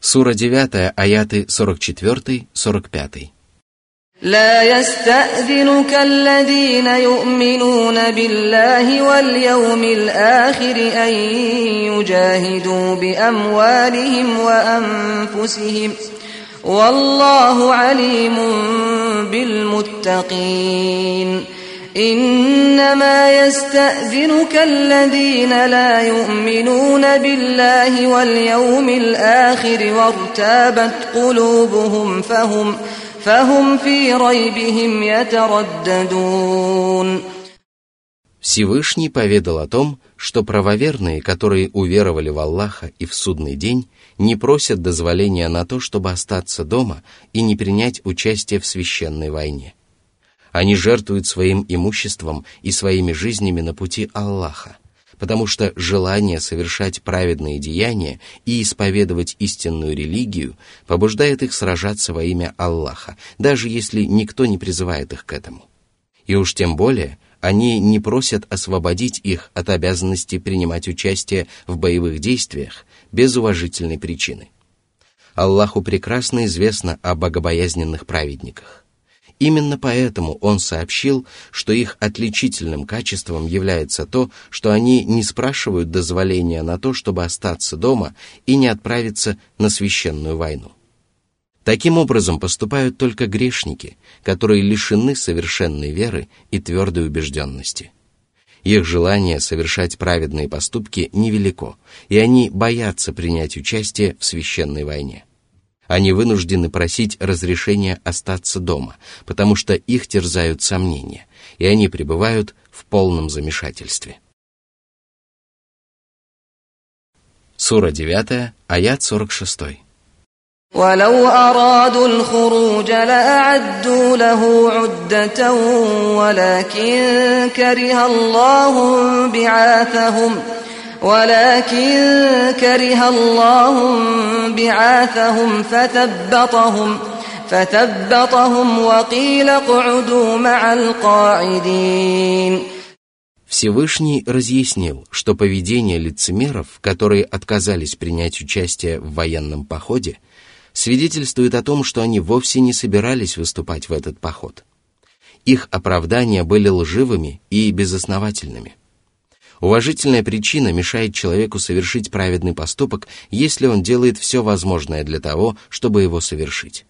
Сура 9, аяты 44-45. لا يستأذنك الذين يؤمنون بالله واليوم الآخر أن يجاهدوا بأموالهم وأنفسهم والله عليم بالمتقين إنما يستأذنك الذين لا يؤمنون بالله واليوم الآخر وارتابت قلوبهم فهم فهم في ريبهم يترددون Всевышний поведал о том, что правоверные, которые уверовали в Аллаха и в судный день, не просят дозволения на то, чтобы остаться дома и не принять участие в священной войне. – они жертвуют своим имуществом и своими жизнями на пути Аллаха, потому что желание совершать праведные деяния и исповедовать истинную религию побуждает их сражаться во имя Аллаха, даже если никто не призывает их к этому. И уж тем более они не просят освободить их от обязанности принимать участие в боевых действиях без уважительной причины. Аллаху прекрасно известно о богобоязненных праведниках. Именно поэтому он сообщил, что их отличительным качеством является то, что они не спрашивают дозволения на то, чтобы остаться дома и не отправиться на священную войну. Таким образом поступают только грешники, которые лишены совершенной веры и твердой убежденности. Их желание совершать праведные поступки невелико, и они боятся принять участие в священной войне. Они вынуждены просить разрешения остаться дома, потому что их терзают сомнения, и они пребывают в полном замешательстве. Сура 9, аят 46. ولو أرادوا الخروج لأعدوا له عدة ولكن كره الله بعاثهم ۖ ولكن كره الله بعاثهم فثبطهم فثبطهم وقيل اقعدوا مع القاعدين Всевышний разъяснил, что поведение лицемеров, которые отказались принять участие в военном походе, свидетельствует о том, что они вовсе не собирались выступать в этот поход. Их оправдания были лживыми и безосновательными. Уважительная причина мешает человеку совершить праведный поступок, если он делает все возможное для того, чтобы его совершить.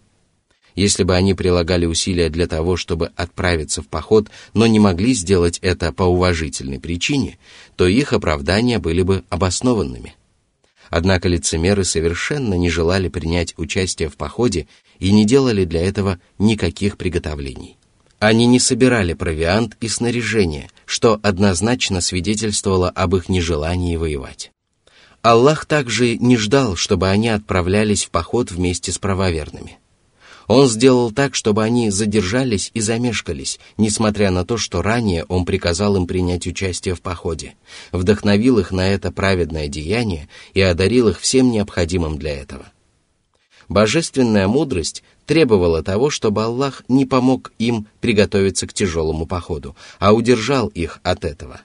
Если бы они прилагали усилия для того, чтобы отправиться в поход, но не могли сделать это по уважительной причине, то их оправдания были бы обоснованными. Однако лицемеры совершенно не желали принять участие в походе и не делали для этого никаких приготовлений. Они не собирали провиант и снаряжение, что однозначно свидетельствовало об их нежелании воевать. Аллах также не ждал, чтобы они отправлялись в поход вместе с правоверными. Он сделал так, чтобы они задержались и замешкались, несмотря на то, что ранее он приказал им принять участие в походе, вдохновил их на это праведное деяние и одарил их всем необходимым для этого. Божественная мудрость требовала того, чтобы Аллах не помог им приготовиться к тяжелому походу, а удержал их от этого.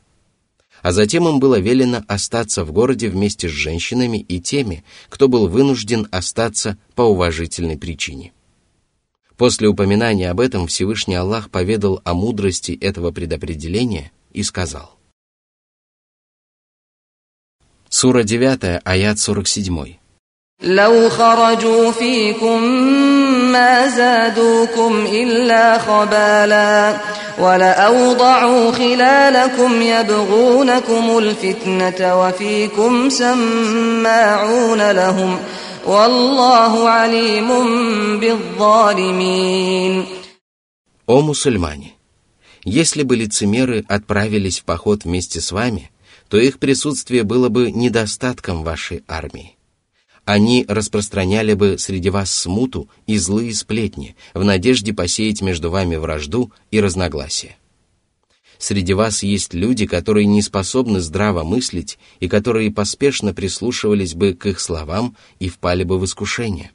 А затем им было велено остаться в городе вместе с женщинами и теми, кто был вынужден остаться по уважительной причине. После упоминания об этом Всевышний Аллах поведал о мудрости этого предопределения и сказал. Сура 9, аят 47. لو خرجوا فيكم ما زادوكم إلا خبالا ولأوضعوا خلالكم يبغونكم الفتنة وفيكم سماعون لهم والله عليم بالظالمين О мусульмане! Если бы лицемеры отправились в поход вместе с вами, то их присутствие было бы недостатком вашей армии они распространяли бы среди вас смуту и злые сплетни, в надежде посеять между вами вражду и разногласия. Среди вас есть люди, которые не способны здраво мыслить и которые поспешно прислушивались бы к их словам и впали бы в искушение.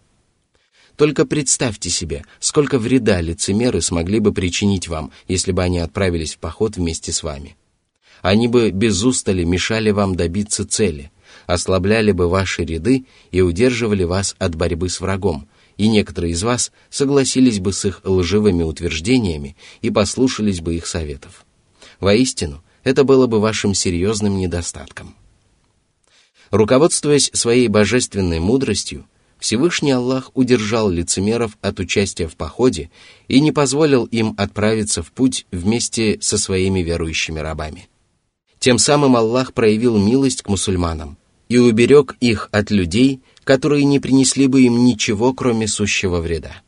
Только представьте себе, сколько вреда лицемеры смогли бы причинить вам, если бы они отправились в поход вместе с вами. Они бы без устали мешали вам добиться цели – ослабляли бы ваши ряды и удерживали вас от борьбы с врагом, и некоторые из вас согласились бы с их лживыми утверждениями и послушались бы их советов. Воистину, это было бы вашим серьезным недостатком. Руководствуясь своей божественной мудростью, Всевышний Аллах удержал лицемеров от участия в походе и не позволил им отправиться в путь вместе со своими верующими рабами. Тем самым Аллах проявил милость к мусульманам и уберег их от людей, которые не принесли бы им ничего, кроме сущего вреда.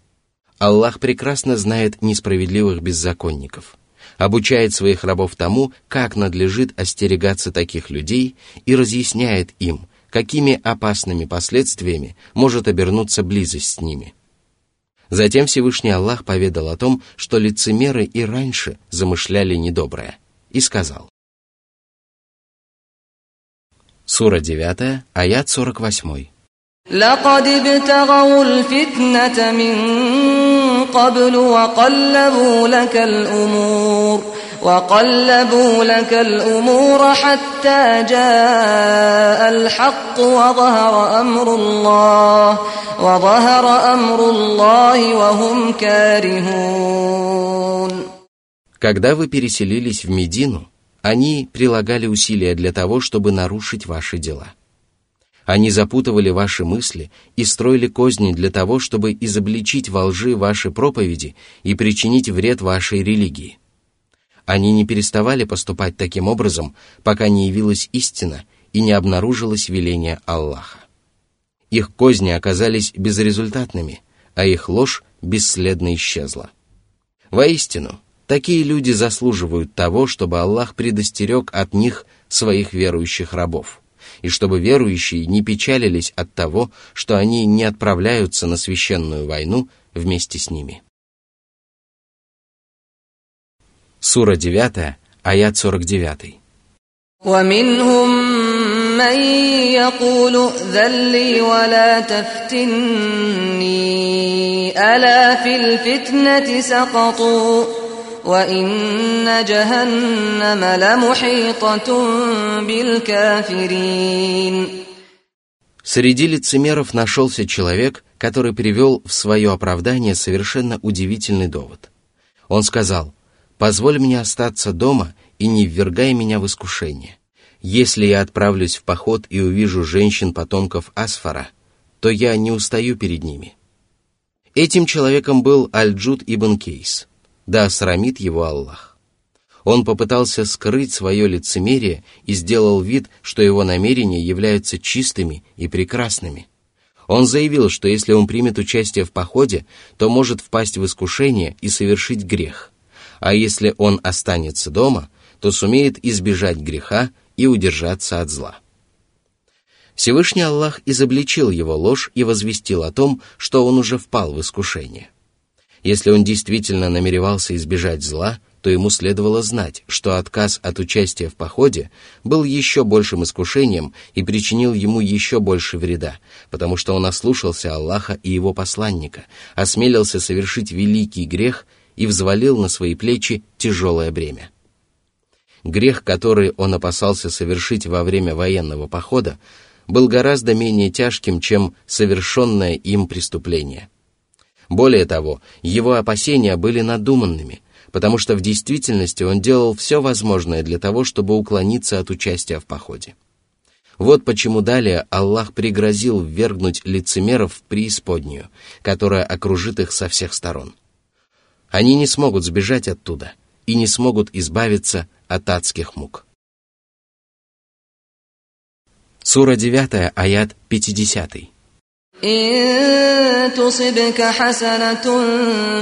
Аллах прекрасно знает несправедливых беззаконников, обучает своих рабов тому, как надлежит остерегаться таких людей и разъясняет им, какими опасными последствиями может обернуться близость с ними. Затем Всевышний Аллах поведал о том, что лицемеры и раньше замышляли недоброе, и сказал. Сура 9, аят 48. لقد ابتغوا الفتنة من قبل وقلبوا لك الأمور وقلبوا لك الأمور حتى جاء الحق وظهر أمر الله وظهر أمر الله وهم كارهون Когда вы переселились в Медину, они прилагали усилия для того, чтобы нарушить ваши дела. Они запутывали ваши мысли и строили козни для того, чтобы изобличить во лжи ваши проповеди и причинить вред вашей религии. Они не переставали поступать таким образом, пока не явилась истина и не обнаружилось веление Аллаха. Их козни оказались безрезультатными, а их ложь бесследно исчезла. Воистину, такие люди заслуживают того, чтобы Аллах предостерег от них своих верующих рабов, и чтобы верующие не печалились от того, что они не отправляются на священную войну вместе с ними. Сура 9, аят 49. ومنهم من يقول ائذن لي ولا تفتني ألا في الفتنة سقطوا وإن جهنم لمحيطة بالكافرين Среди лицемеров нашелся человек, который привел в свое оправдание совершенно удивительный довод. Он сказал – Позволь мне остаться дома и не ввергай меня в искушение. Если я отправлюсь в поход и увижу женщин-потомков Асфара, то я не устаю перед ними. Этим человеком был Аль-Джуд ибн Кейс, – да осрамит его Аллах. Он попытался скрыть свое лицемерие и сделал вид, что его намерения являются чистыми и прекрасными. Он заявил, что если он примет участие в походе, то может впасть в искушение и совершить грех а если он останется дома, то сумеет избежать греха и удержаться от зла. Всевышний Аллах изобличил его ложь и возвестил о том, что он уже впал в искушение. Если он действительно намеревался избежать зла, то ему следовало знать, что отказ от участия в походе был еще большим искушением и причинил ему еще больше вреда, потому что он ослушался Аллаха и его посланника, осмелился совершить великий грех и взвалил на свои плечи тяжелое бремя. Грех, который он опасался совершить во время военного похода, был гораздо менее тяжким, чем совершенное им преступление. Более того, его опасения были надуманными, потому что в действительности он делал все возможное для того, чтобы уклониться от участия в походе. Вот почему далее Аллах пригрозил ввергнуть лицемеров в преисподнюю, которая окружит их со всех сторон. Они не смогут сбежать оттуда и не смогут избавиться от адских мук. Сура 9, аят 50. إن تصبك حسنة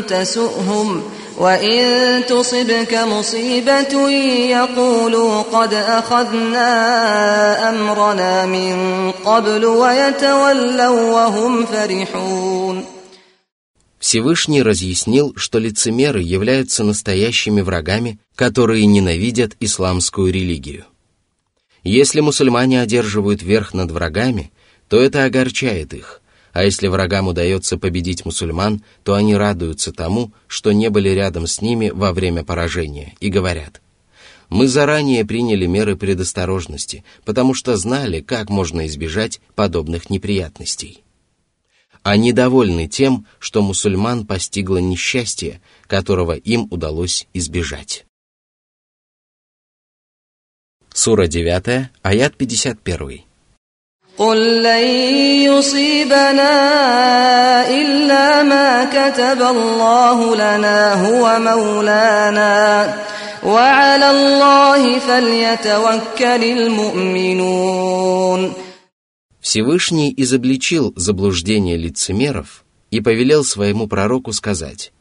تسؤهم وإن تصبك مصيبة يقولوا قد أخذنا أمرنا من قبل ويتولوا وهم فرحون Всевышний разъяснил, что лицемеры являются настоящими врагами, которые ненавидят исламскую религию. Если мусульмане одерживают верх над врагами, то это огорчает их, а если врагам удается победить мусульман, то они радуются тому, что не были рядом с ними во время поражения, и говорят, Мы заранее приняли меры предосторожности, потому что знали, как можно избежать подобных неприятностей. Они довольны тем, что мусульман постигло несчастье, которого им удалось избежать. Сура 9, аят 51. قل لن يصيبنا إلا ما كتب الله لنا هو مولانا وعلى الله فليتوكل المؤمنون Всевышний изобличил заблуждение лицемеров и повелел своему пророку сказать,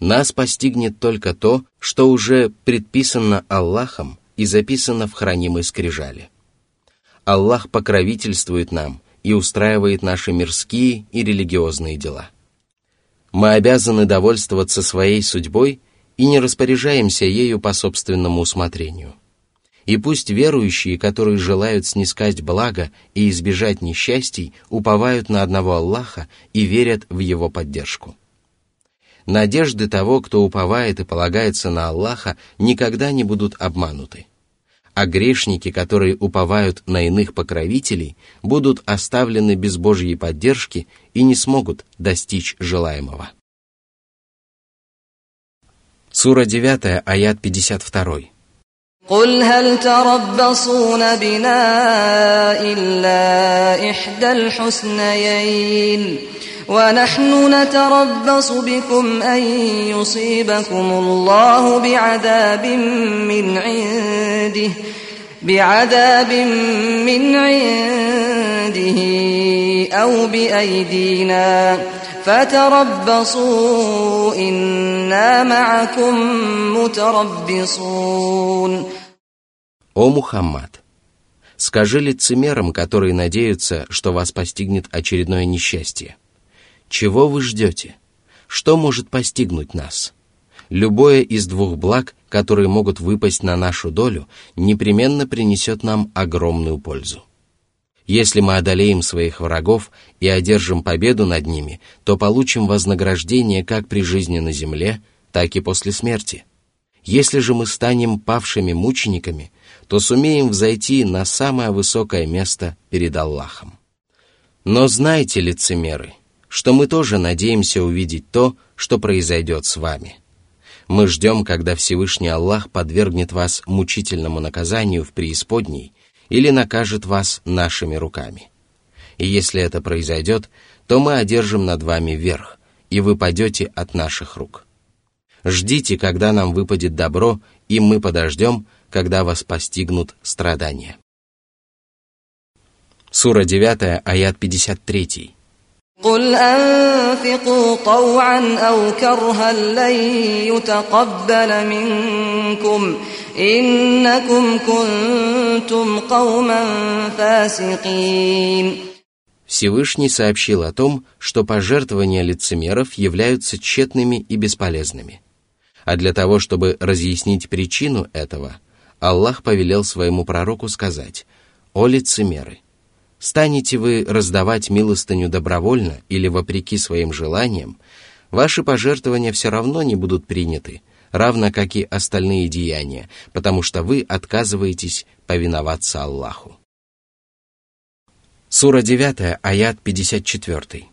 «Нас постигнет только то, что уже предписано Аллахом и записано в хранимой скрижали. Аллах покровительствует нам и устраивает наши мирские и религиозные дела. Мы обязаны довольствоваться своей судьбой и не распоряжаемся ею по собственному усмотрению. И пусть верующие, которые желают снискать благо и избежать несчастий, уповают на одного Аллаха и верят в Его поддержку. Надежды того, кто уповает и полагается на Аллаха, никогда не будут обмануты А грешники, которые уповают на иных покровителей, будут оставлены без Божьей поддержки и не смогут достичь желаемого. Сура 9, аят 52. قل هل تربصون بنا إلا إحدى الحسنيين ونحن نتربص بكم أن يصيبكم الله بعذاب من عنده بعذاب من عنده أو بأيدينا فتربصوا إنا معكم متربصون О Мухаммад! Скажи лицемерам, которые надеются, что вас постигнет очередное несчастье. чего вы ждете? Что может постигнуть нас? Любое из двух благ, которые могут выпасть на нашу долю, непременно принесет нам огромную пользу. Если мы одолеем своих врагов и одержим победу над ними, то получим вознаграждение как при жизни на земле, так и после смерти. Если же мы станем павшими мучениками, то сумеем взойти на самое высокое место перед Аллахом. Но знайте, лицемеры, что мы тоже надеемся увидеть то, что произойдет с вами. Мы ждем, когда Всевышний Аллах подвергнет вас мучительному наказанию в преисподней – или накажет вас нашими руками. И если это произойдет, то мы одержим над вами верх, и вы падете от наших рук. Ждите, когда нам выпадет добро, и мы подождем, когда вас постигнут страдания. Сура 9, аят 53. قل أنفقوا طوعا أو كرها لن يتقبل منكم إنكم كنتم قوما فاسقين Всевышний сообщил о том, что пожертвования лицемеров являются тщетными и бесполезными. А для того, чтобы разъяснить причину этого, Аллах повелел своему пророку сказать «О лицемеры! Станете вы раздавать милостыню добровольно или вопреки своим желаниям, ваши пожертвования все равно не будут приняты, равно как и остальные деяния, потому что вы отказываетесь повиноваться Аллаху. Сура 9, аят 54.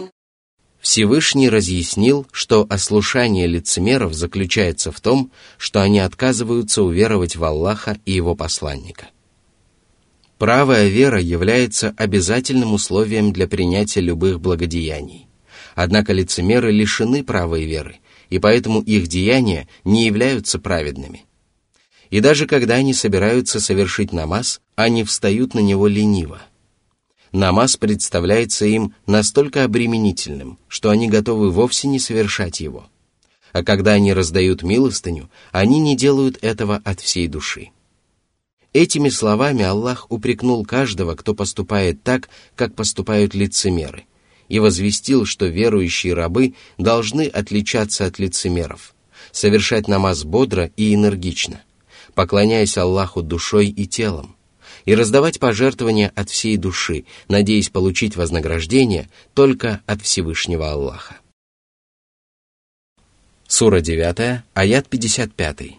Всевышний разъяснил, что ослушание лицемеров заключается в том, что они отказываются уверовать в Аллаха и Его посланника. Правая вера является обязательным условием для принятия любых благодеяний. Однако лицемеры лишены правой веры, и поэтому их деяния не являются праведными. И даже когда они собираются совершить намаз, они встают на него лениво – намаз представляется им настолько обременительным, что они готовы вовсе не совершать его. А когда они раздают милостыню, они не делают этого от всей души. Этими словами Аллах упрекнул каждого, кто поступает так, как поступают лицемеры, и возвестил, что верующие рабы должны отличаться от лицемеров, совершать намаз бодро и энергично, поклоняясь Аллаху душой и телом, и раздавать пожертвования от всей души, надеясь получить вознаграждение только от Всевышнего Аллаха. Сура 9, аят 55.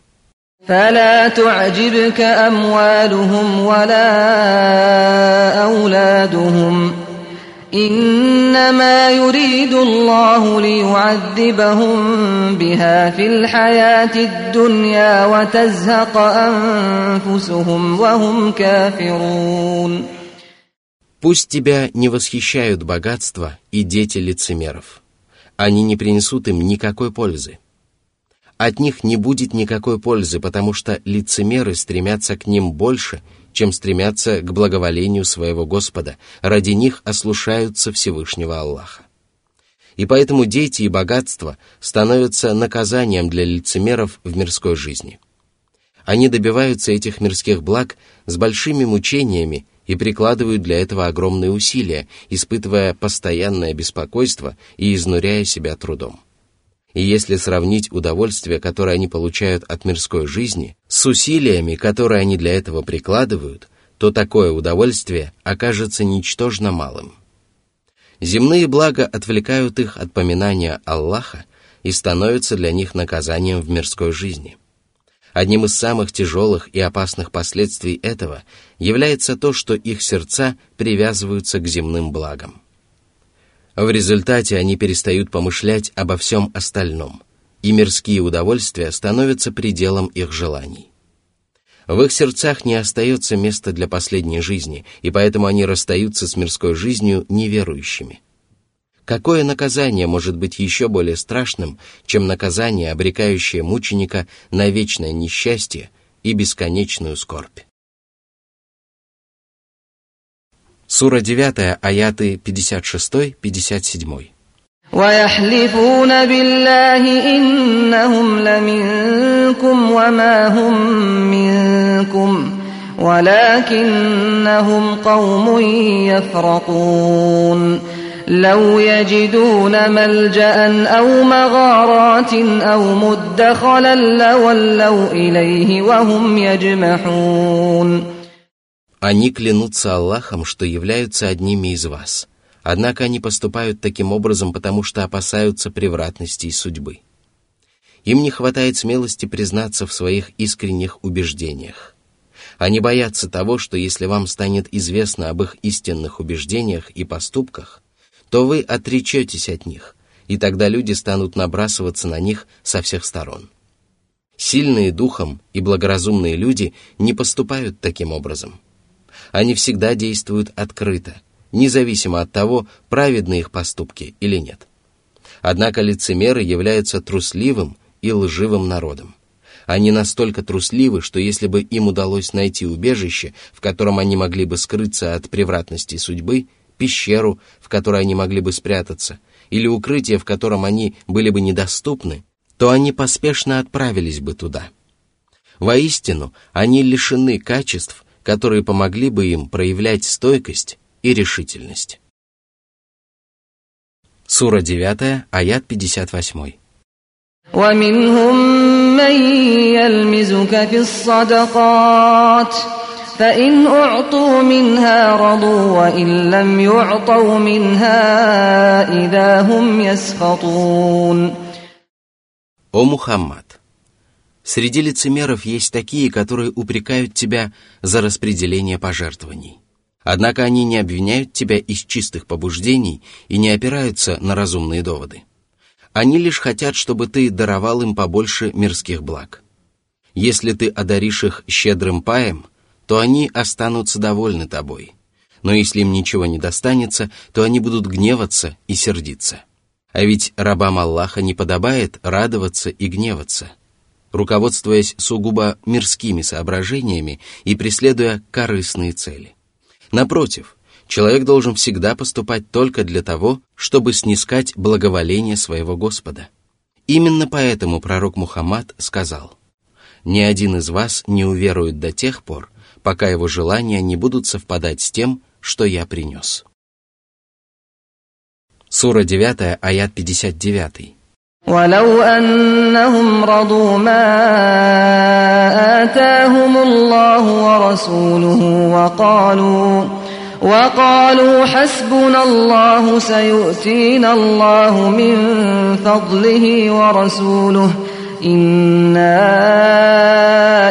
فلا تعجبك أموالهم ولا أولادهم إنما يريد الله ليعذبهم بها في الحياة الدنيا وتزهق أنفسهم وهم كافرون Пусть тебя не восхищают богатства и дети лицемеров. Они не принесут им никакой пользы. От них не будет никакой пользы, потому что лицемеры стремятся к ним больше, чем стремятся к благоволению своего Господа, ради них ослушаются Всевышнего Аллаха. И поэтому дети и богатство становятся наказанием для лицемеров в мирской жизни. Они добиваются этих мирских благ с большими мучениями и прикладывают для этого огромные усилия, испытывая постоянное беспокойство и изнуряя себя трудом. И если сравнить удовольствие, которое они получают от мирской жизни, с усилиями, которые они для этого прикладывают, то такое удовольствие окажется ничтожно малым. Земные блага отвлекают их от поминания Аллаха и становятся для них наказанием в мирской жизни. Одним из самых тяжелых и опасных последствий этого является то, что их сердца привязываются к земным благам. В результате они перестают помышлять обо всем остальном, и мирские удовольствия становятся пределом их желаний. В их сердцах не остается места для последней жизни, и поэтому они расстаются с мирской жизнью неверующими. Какое наказание может быть еще более страшным, чем наказание, обрекающее мученика на вечное несчастье и бесконечную скорбь? Сура 9, аяты 56-57. ويحلفون بالله إنهم لمنكم وما هم منكم ولكنهم قوم يفرقون لو يجدون ملجأ أو مغارات أو مدخلا لولوا إليه وهم يجمحون Они клянутся Аллахом, что являются одними из вас. Однако они поступают таким образом, потому что опасаются превратностей судьбы. Им не хватает смелости признаться в своих искренних убеждениях. Они боятся того, что если вам станет известно об их истинных убеждениях и поступках, то вы отречетесь от них, и тогда люди станут набрасываться на них со всех сторон. Сильные духом и благоразумные люди не поступают таким образом – они всегда действуют открыто, независимо от того, праведны их поступки или нет. Однако лицемеры являются трусливым и лживым народом. Они настолько трусливы, что если бы им удалось найти убежище, в котором они могли бы скрыться от превратности судьбы, пещеру, в которой они могли бы спрятаться, или укрытие, в котором они были бы недоступны, то они поспешно отправились бы туда. Воистину, они лишены качеств, которые помогли бы им проявлять стойкость и решительность. Сура 9, аят 58. ومنهم من يلمزك في الصدقات فإن أعطوا منها رضوا وإن لم يعطوا منها إذا هم يسخطون О Мухаммад! Среди лицемеров есть такие, которые упрекают тебя за распределение пожертвований. Однако они не обвиняют тебя из чистых побуждений и не опираются на разумные доводы. Они лишь хотят, чтобы ты даровал им побольше мирских благ. Если ты одаришь их щедрым паем, то они останутся довольны тобой. Но если им ничего не достанется, то они будут гневаться и сердиться. А ведь рабам Аллаха не подобает радоваться и гневаться – руководствуясь сугубо мирскими соображениями и преследуя корыстные цели. Напротив, человек должен всегда поступать только для того, чтобы снискать благоволение своего Господа. Именно поэтому пророк Мухаммад сказал, «Ни один из вас не уверует до тех пор, пока его желания не будут совпадать с тем, что я принес. Сура 9, аят 59. ولو أنهم رضوا ما آتاهم الله ورسوله وقالوا وقالوا حسبنا الله سيؤتينا الله من فضله ورسوله إنا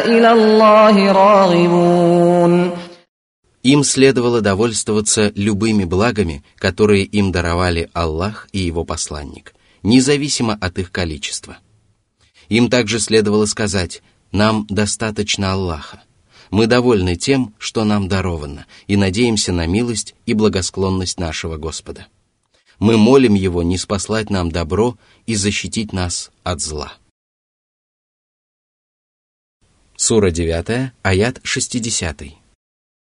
إلى الله راغبون Им следовало довольствоваться любыми благами, которые им даровали Аллах и его посланник, независимо от их количества. Им также следовало сказать «Нам достаточно Аллаха». Мы довольны тем, что нам даровано, и надеемся на милость и благосклонность нашего Господа. Мы молим Его не спаслать нам добро и защитить нас от зла. Сура 9, аят 60.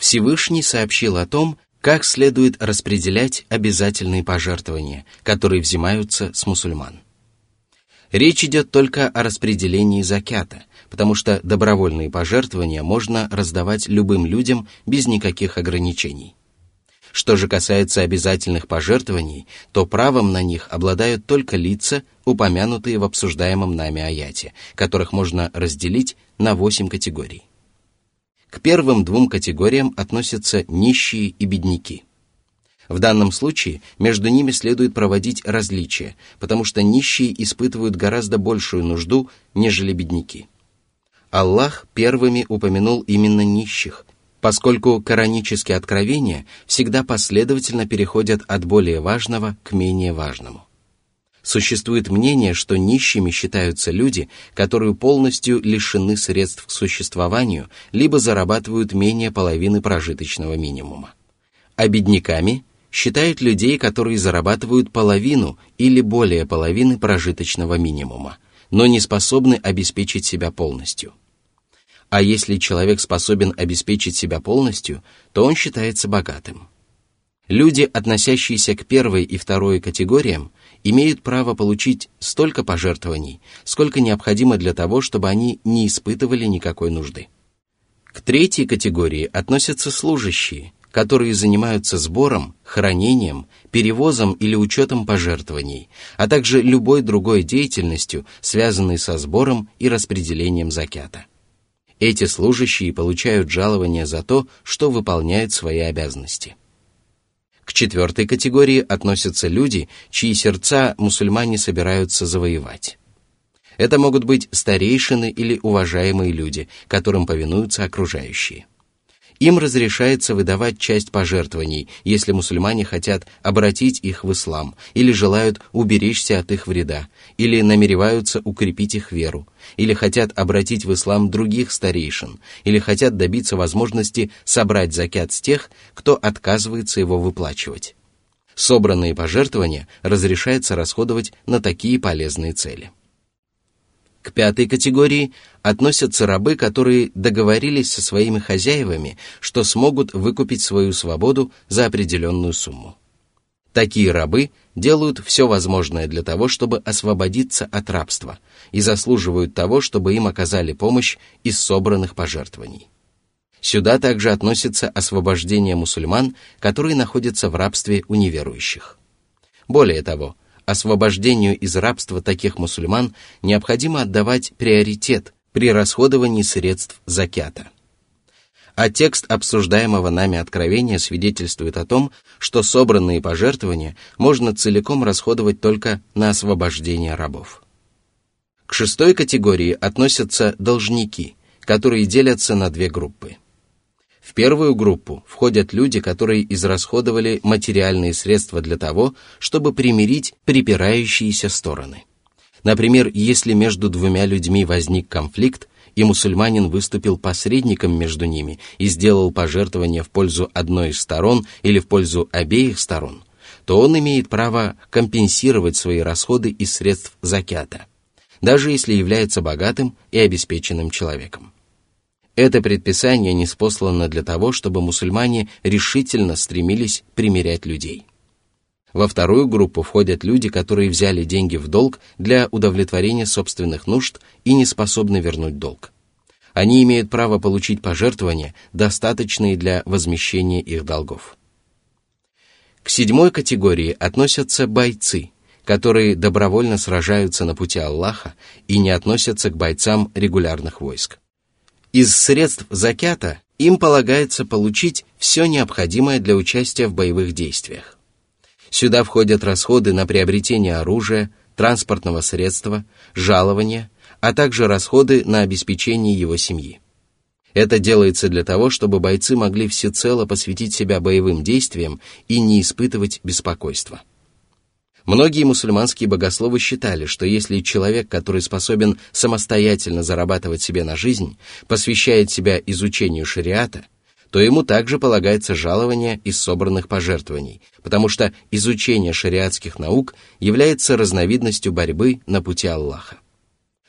Всевышний сообщил о том, как следует распределять обязательные пожертвования, которые взимаются с мусульман. Речь идет только о распределении закята, потому что добровольные пожертвования можно раздавать любым людям без никаких ограничений. Что же касается обязательных пожертвований, то правом на них обладают только лица, упомянутые в обсуждаемом нами аяте, которых можно разделить на восемь категорий. К первым двум категориям относятся нищие и бедняки – в данном случае между ними следует проводить различия, потому что нищие испытывают гораздо большую нужду, нежели бедняки. Аллах первыми упомянул именно нищих, поскольку коранические откровения всегда последовательно переходят от более важного к менее важному. Существует мнение, что нищими считаются люди, которые полностью лишены средств к существованию, либо зарабатывают менее половины прожиточного минимума. А бедняками считают людей, которые зарабатывают половину или более половины прожиточного минимума, но не способны обеспечить себя полностью. А если человек способен обеспечить себя полностью, то он считается богатым. Люди, относящиеся к первой и второй категориям, имеют право получить столько пожертвований, сколько необходимо для того, чтобы они не испытывали никакой нужды. К третьей категории относятся служащие – которые занимаются сбором, хранением, перевозом или учетом пожертвований, а также любой другой деятельностью, связанной со сбором и распределением закята. Эти служащие получают жалование за то, что выполняют свои обязанности. К четвертой категории относятся люди, чьи сердца мусульмане собираются завоевать. Это могут быть старейшины или уважаемые люди, которым повинуются окружающие. Им разрешается выдавать часть пожертвований, если мусульмане хотят обратить их в ислам, или желают уберечься от их вреда, или намереваются укрепить их веру, или хотят обратить в ислам других старейшин, или хотят добиться возможности собрать закят с тех, кто отказывается его выплачивать. Собранные пожертвования разрешается расходовать на такие полезные цели. К пятой категории относятся рабы, которые договорились со своими хозяевами, что смогут выкупить свою свободу за определенную сумму. Такие рабы делают все возможное для того, чтобы освободиться от рабства и заслуживают того, чтобы им оказали помощь из собранных пожертвований. Сюда также относится освобождение мусульман, которые находятся в рабстве у неверующих. Более того, освобождению из рабства таких мусульман необходимо отдавать приоритет при расходовании средств закята. А текст обсуждаемого нами откровения свидетельствует о том, что собранные пожертвования можно целиком расходовать только на освобождение рабов. К шестой категории относятся должники, которые делятся на две группы – в первую группу входят люди, которые израсходовали материальные средства для того, чтобы примирить припирающиеся стороны. Например, если между двумя людьми возник конфликт, и мусульманин выступил посредником между ними и сделал пожертвование в пользу одной из сторон или в пользу обеих сторон, то он имеет право компенсировать свои расходы из средств закята, даже если является богатым и обеспеченным человеком. Это предписание не спослано для того, чтобы мусульмане решительно стремились примирять людей. Во вторую группу входят люди, которые взяли деньги в долг для удовлетворения собственных нужд и не способны вернуть долг. Они имеют право получить пожертвования, достаточные для возмещения их долгов. К седьмой категории относятся бойцы, которые добровольно сражаются на пути Аллаха и не относятся к бойцам регулярных войск. Из средств закята им полагается получить все необходимое для участия в боевых действиях. Сюда входят расходы на приобретение оружия, транспортного средства, жалования, а также расходы на обеспечение его семьи. Это делается для того, чтобы бойцы могли всецело посвятить себя боевым действиям и не испытывать беспокойства. Многие мусульманские богословы считали, что если человек, который способен самостоятельно зарабатывать себе на жизнь, посвящает себя изучению шариата – то ему также полагается жалование из собранных пожертвований, потому что изучение шариатских наук является разновидностью борьбы на пути Аллаха.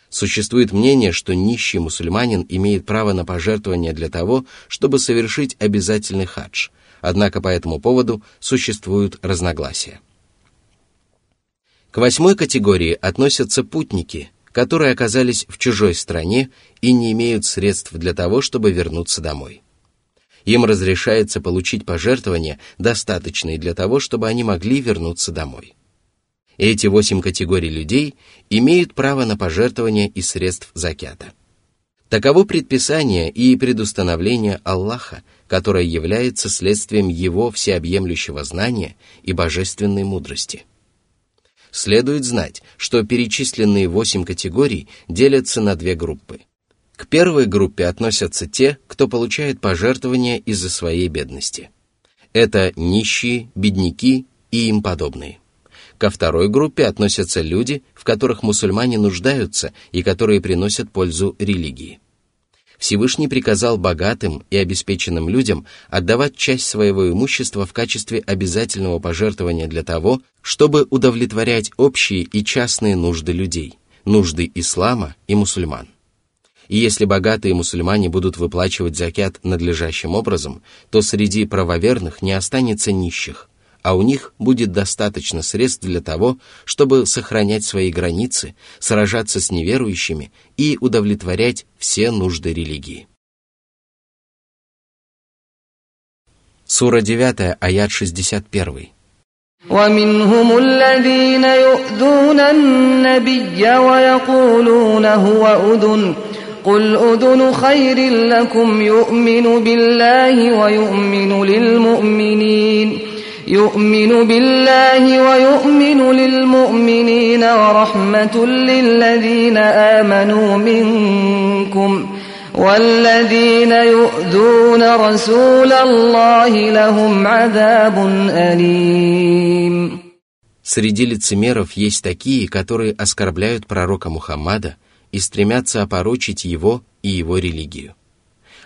Существует мнение, что нищий мусульманин имеет право на пожертвование для того, чтобы совершить обязательный хадж, однако по этому поводу существуют разногласия. К восьмой категории относятся путники, которые оказались в чужой стране и не имеют средств для того, чтобы вернуться домой. Им разрешается получить пожертвования, достаточные для того, чтобы они могли вернуться домой. Эти восемь категорий людей имеют право на пожертвования из средств закята. Таково предписание и предустановление Аллаха, которое является следствием Его всеобъемлющего знания и божественной мудрости. Следует знать, что перечисленные восемь категорий делятся на две группы – к первой группе относятся те, кто получает пожертвования из-за своей бедности. Это нищие, бедняки и им подобные. Ко второй группе относятся люди, в которых мусульмане нуждаются и которые приносят пользу религии. Всевышний приказал богатым и обеспеченным людям отдавать часть своего имущества в качестве обязательного пожертвования для того, чтобы удовлетворять общие и частные нужды людей, нужды ислама и мусульман. И если богатые мусульмане будут выплачивать закят надлежащим образом, то среди правоверных не останется нищих, а у них будет достаточно средств для того, чтобы сохранять свои границы, сражаться с неверующими и удовлетворять все нужды религии. Сура 9, аят 61. ومنهم الذين يؤذون النبي ويقولون هو أذن قل أذن خير لكم يؤمن بالله ويؤمن للمؤمنين يؤمن بالله ويؤمن للمؤمنين ورحمة للذين آمنوا منكم والذين يؤذون رسول الله لهم عذاب أليم Среди лицемеров есть такие, которые оскорбляют пророка Мухаммада – и стремятся опорочить его и его религию.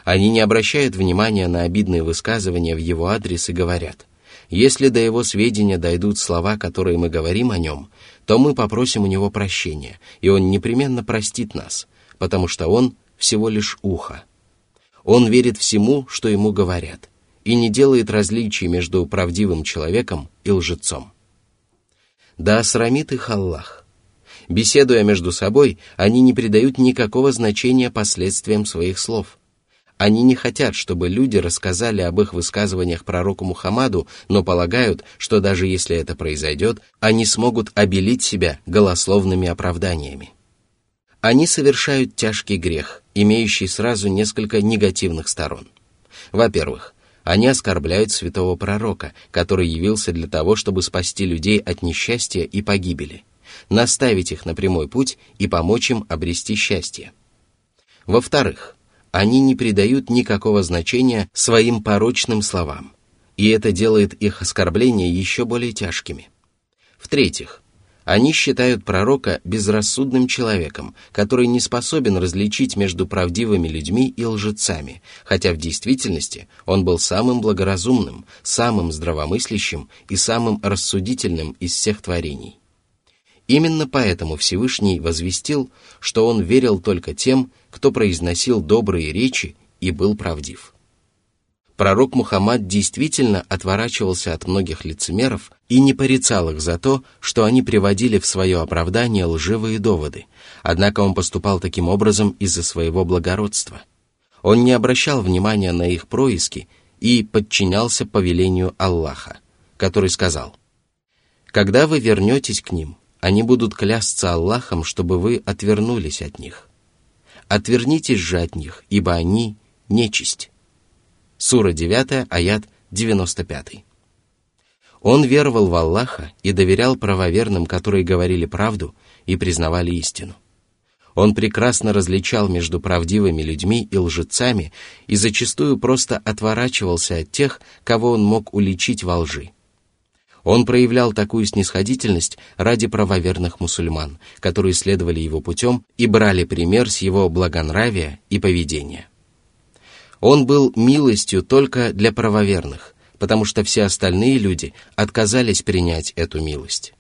Они не обращают внимания на обидные высказывания в его адрес и говорят, если до его сведения дойдут слова, которые мы говорим о нем, то мы попросим у него прощения, и он непременно простит нас, потому что он всего лишь ухо. Он верит всему, что ему говорят, и не делает различий между правдивым человеком и лжецом. Да осрамит их Аллах. Беседуя между собой, они не придают никакого значения последствиям своих слов. Они не хотят, чтобы люди рассказали об их высказываниях пророку Мухаммаду, но полагают, что даже если это произойдет, они смогут обелить себя голословными оправданиями. Они совершают тяжкий грех, имеющий сразу несколько негативных сторон. Во-первых, они оскорбляют святого пророка, который явился для того, чтобы спасти людей от несчастья и погибели – наставить их на прямой путь и помочь им обрести счастье. Во-вторых, они не придают никакого значения своим порочным словам, и это делает их оскорбления еще более тяжкими. В-третьих, Они считают пророка безрассудным человеком, который не способен различить между правдивыми людьми и лжецами, хотя в действительности он был самым благоразумным, самым здравомыслящим и самым рассудительным из всех творений. Именно поэтому Всевышний возвестил, что он верил только тем, кто произносил добрые речи и был правдив пророк Мухаммад действительно отворачивался от многих лицемеров и не порицал их за то, что они приводили в свое оправдание лживые доводы, однако он поступал таким образом из-за своего благородства. Он не обращал внимания на их происки и подчинялся повелению Аллаха, который сказал, «Когда вы вернетесь к ним, они будут клясться Аллахом, чтобы вы отвернулись от них. Отвернитесь же от них, ибо они – нечисть». Сура 9, аят 95. Он веровал в Аллаха и доверял правоверным, которые говорили правду и признавали истину. Он прекрасно различал между правдивыми людьми и лжецами и зачастую просто отворачивался от тех, кого он мог уличить во лжи. Он проявлял такую снисходительность ради правоверных мусульман, которые следовали его путем и брали пример с его благонравия и поведения. Он был милостью только для правоверных, потому что все остальные люди отказались принять эту милость.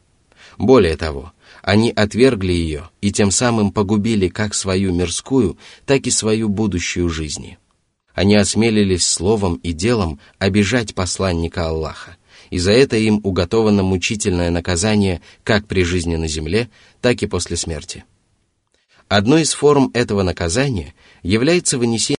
Более того, они отвергли ее и тем самым погубили как свою мирскую, так и свою будущую жизнь. Они осмелились словом и делом обижать посланника Аллаха, и за это им уготовано мучительное наказание как при жизни на земле, так и после смерти. Одной из форм этого наказания является вынесение